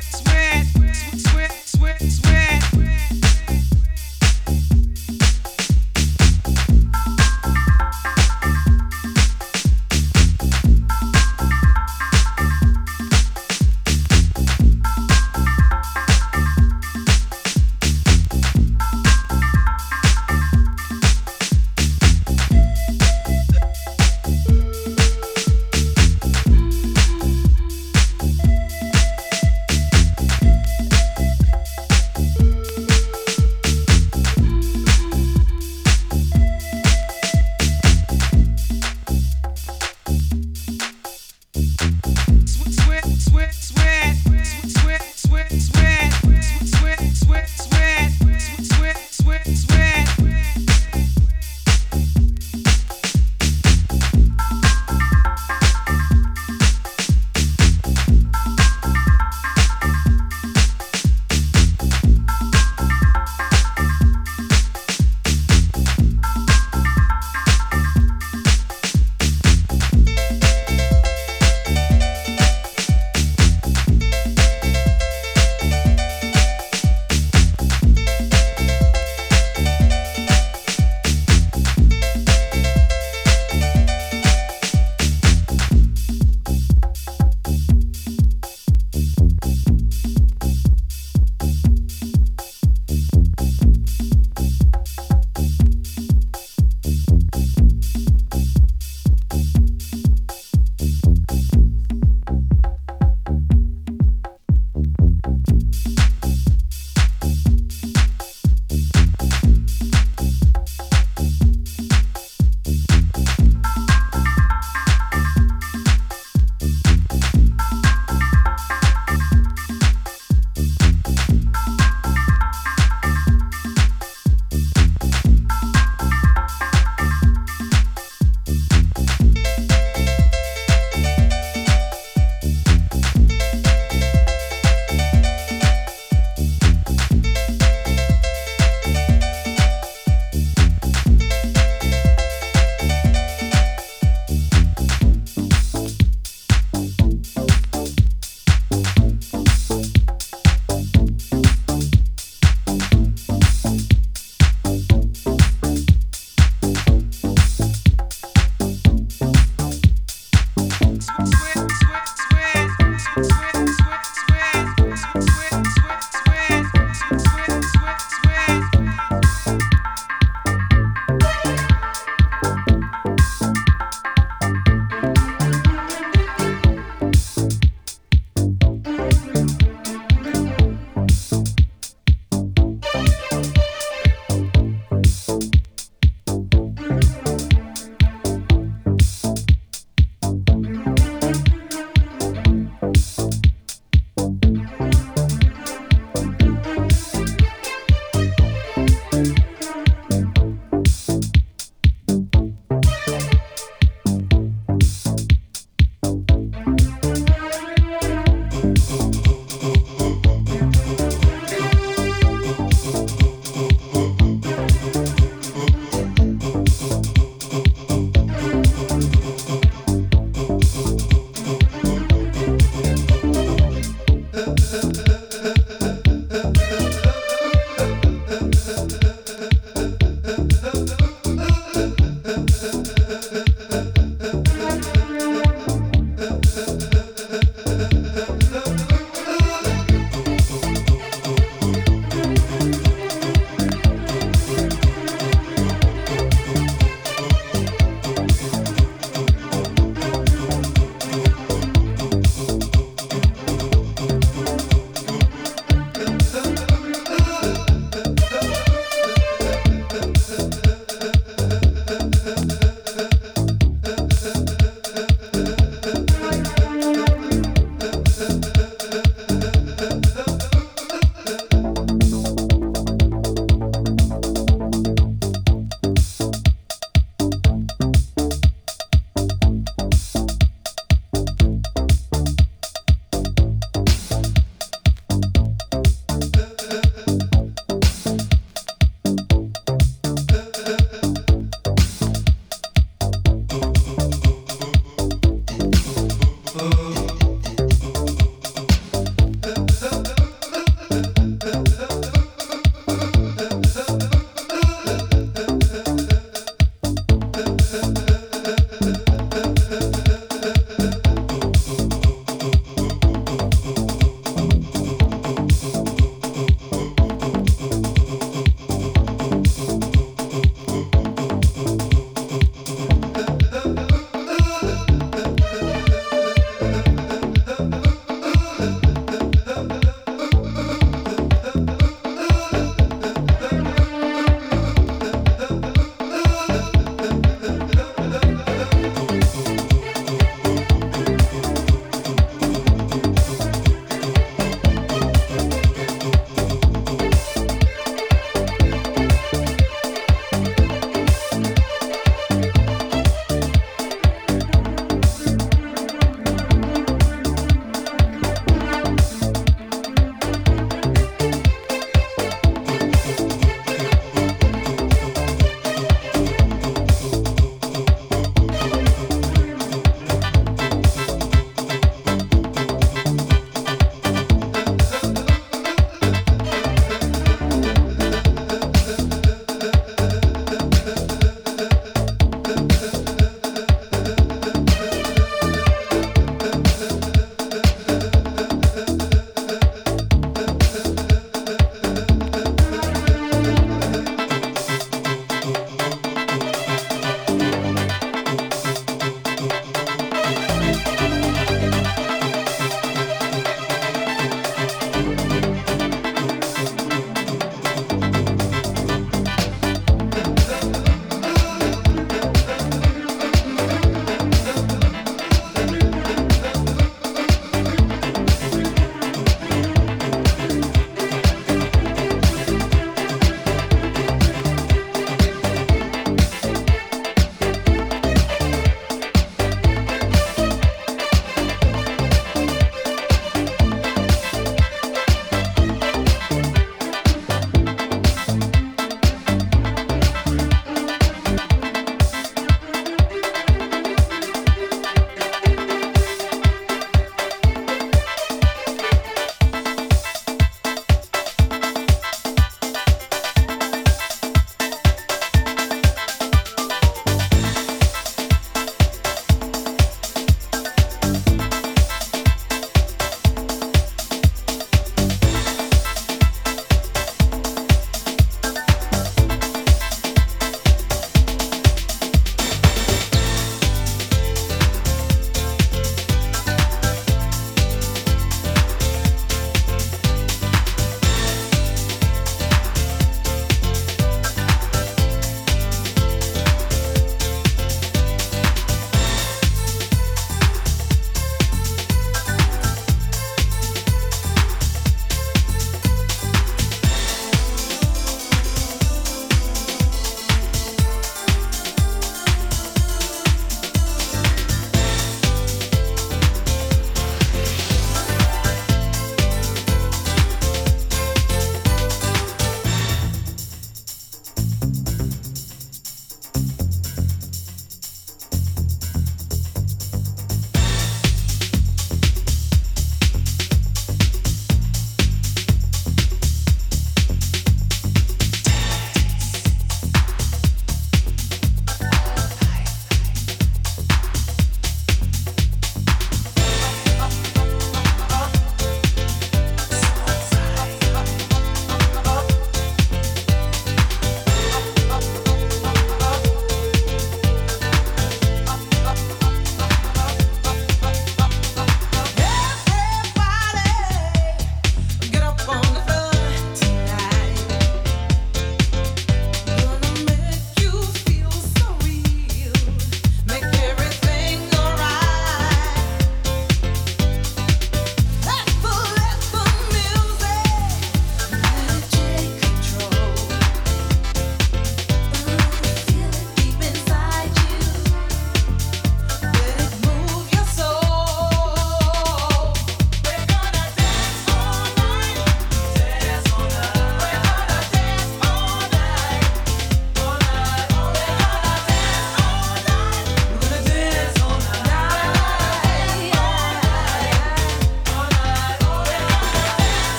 Swear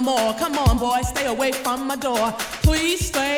more. Come on, boy, stay away from my door. Please stay.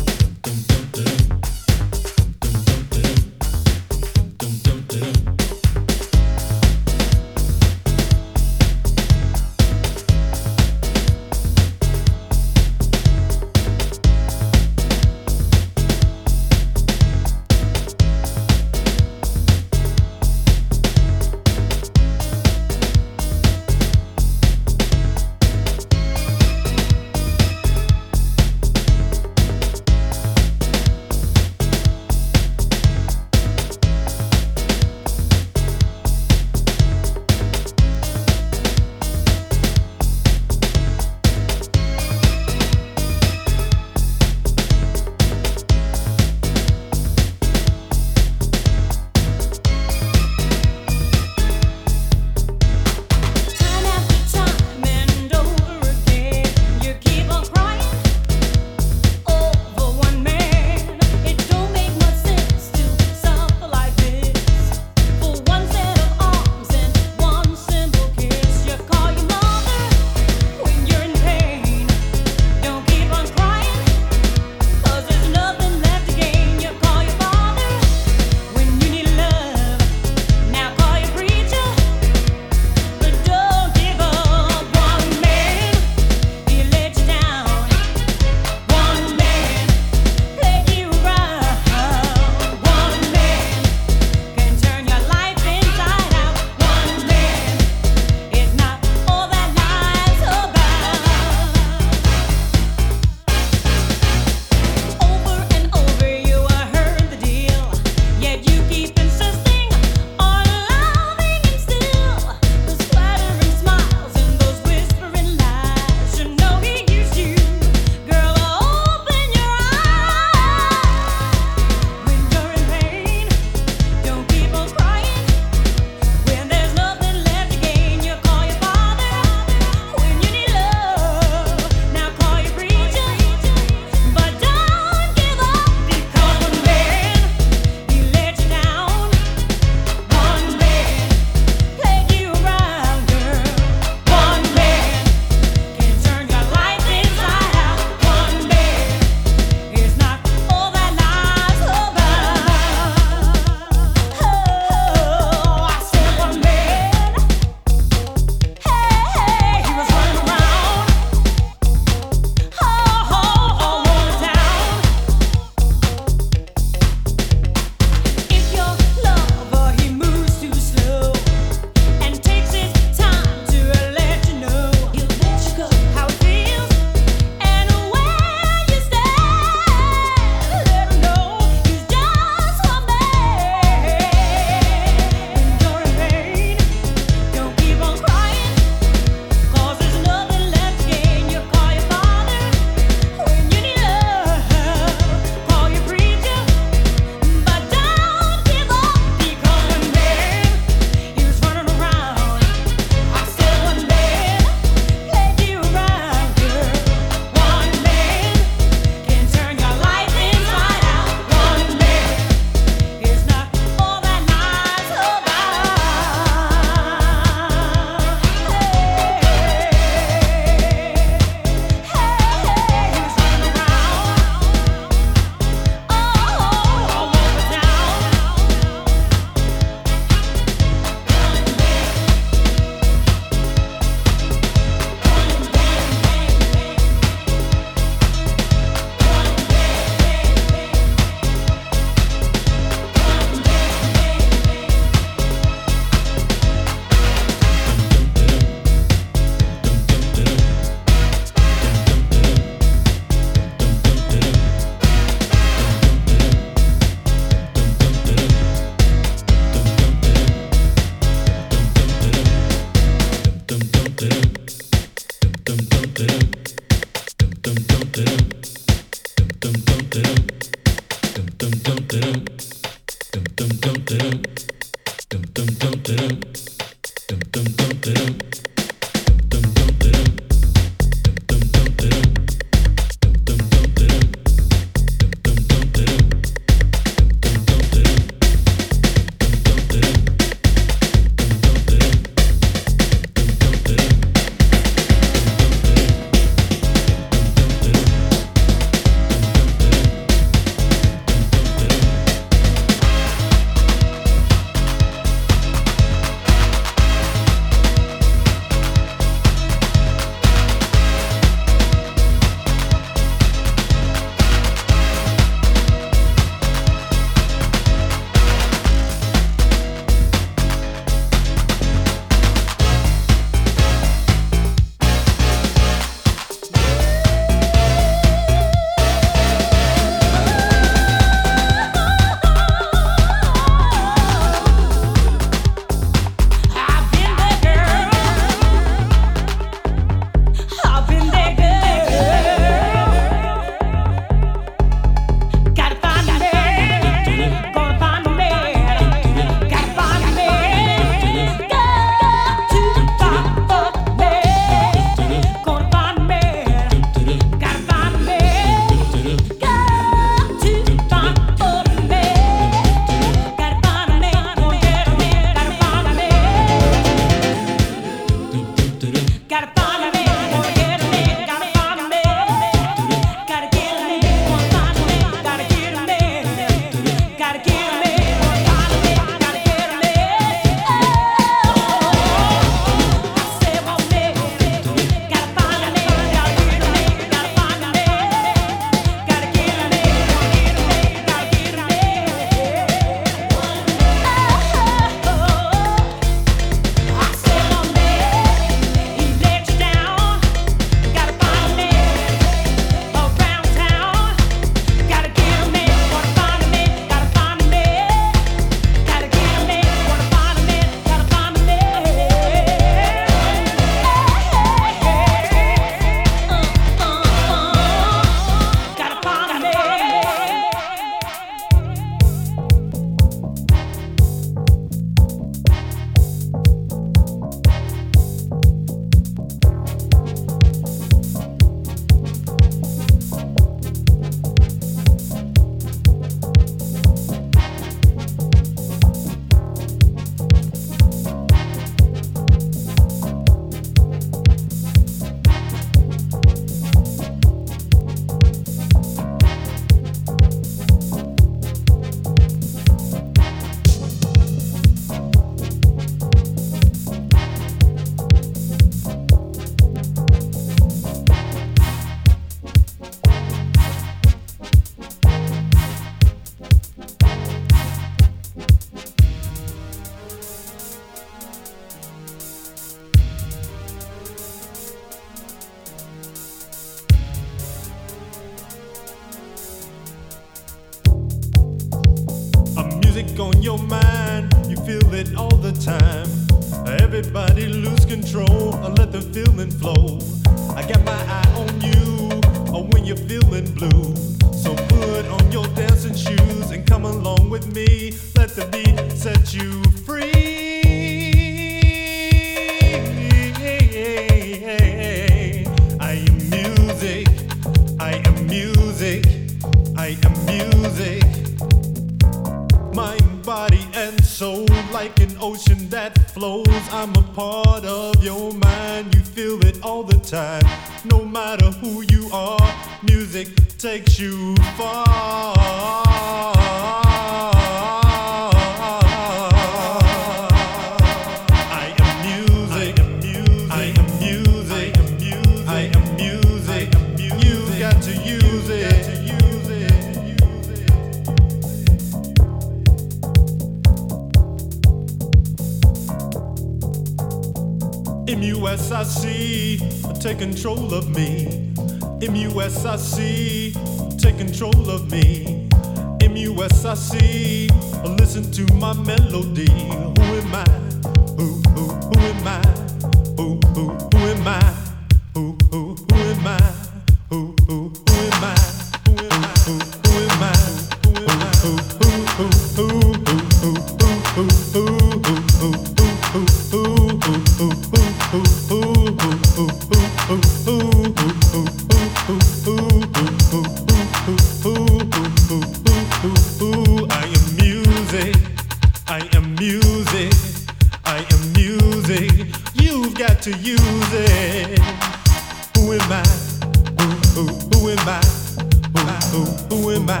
Who am I?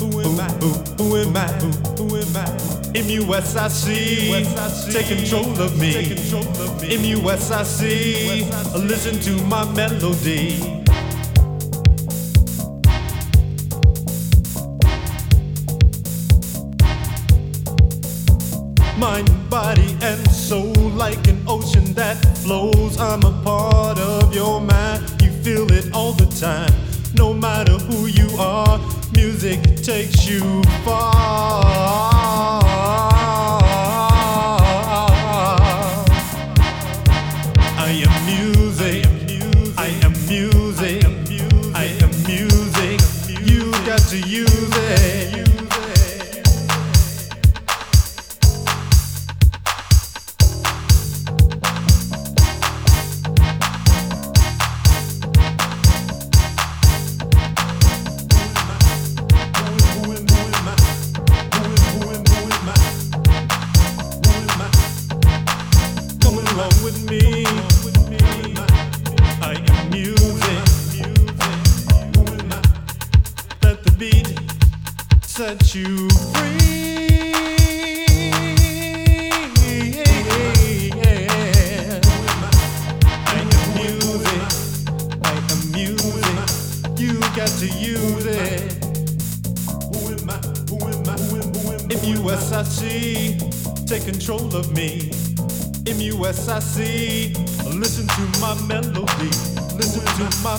Who am I? Who am I? Who am I? M-U-S-I-C, take control of me. M-U-S-I-C, listen to my melody. Mind, body, and soul like an ocean that flows. I'm a part of your mind. You feel it all the time no matter who you are, music takes you far.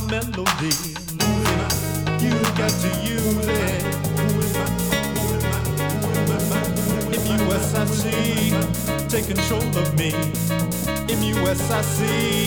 melody. You got to use eh? it. If you SIC, take control of me. M.U.S.I.C.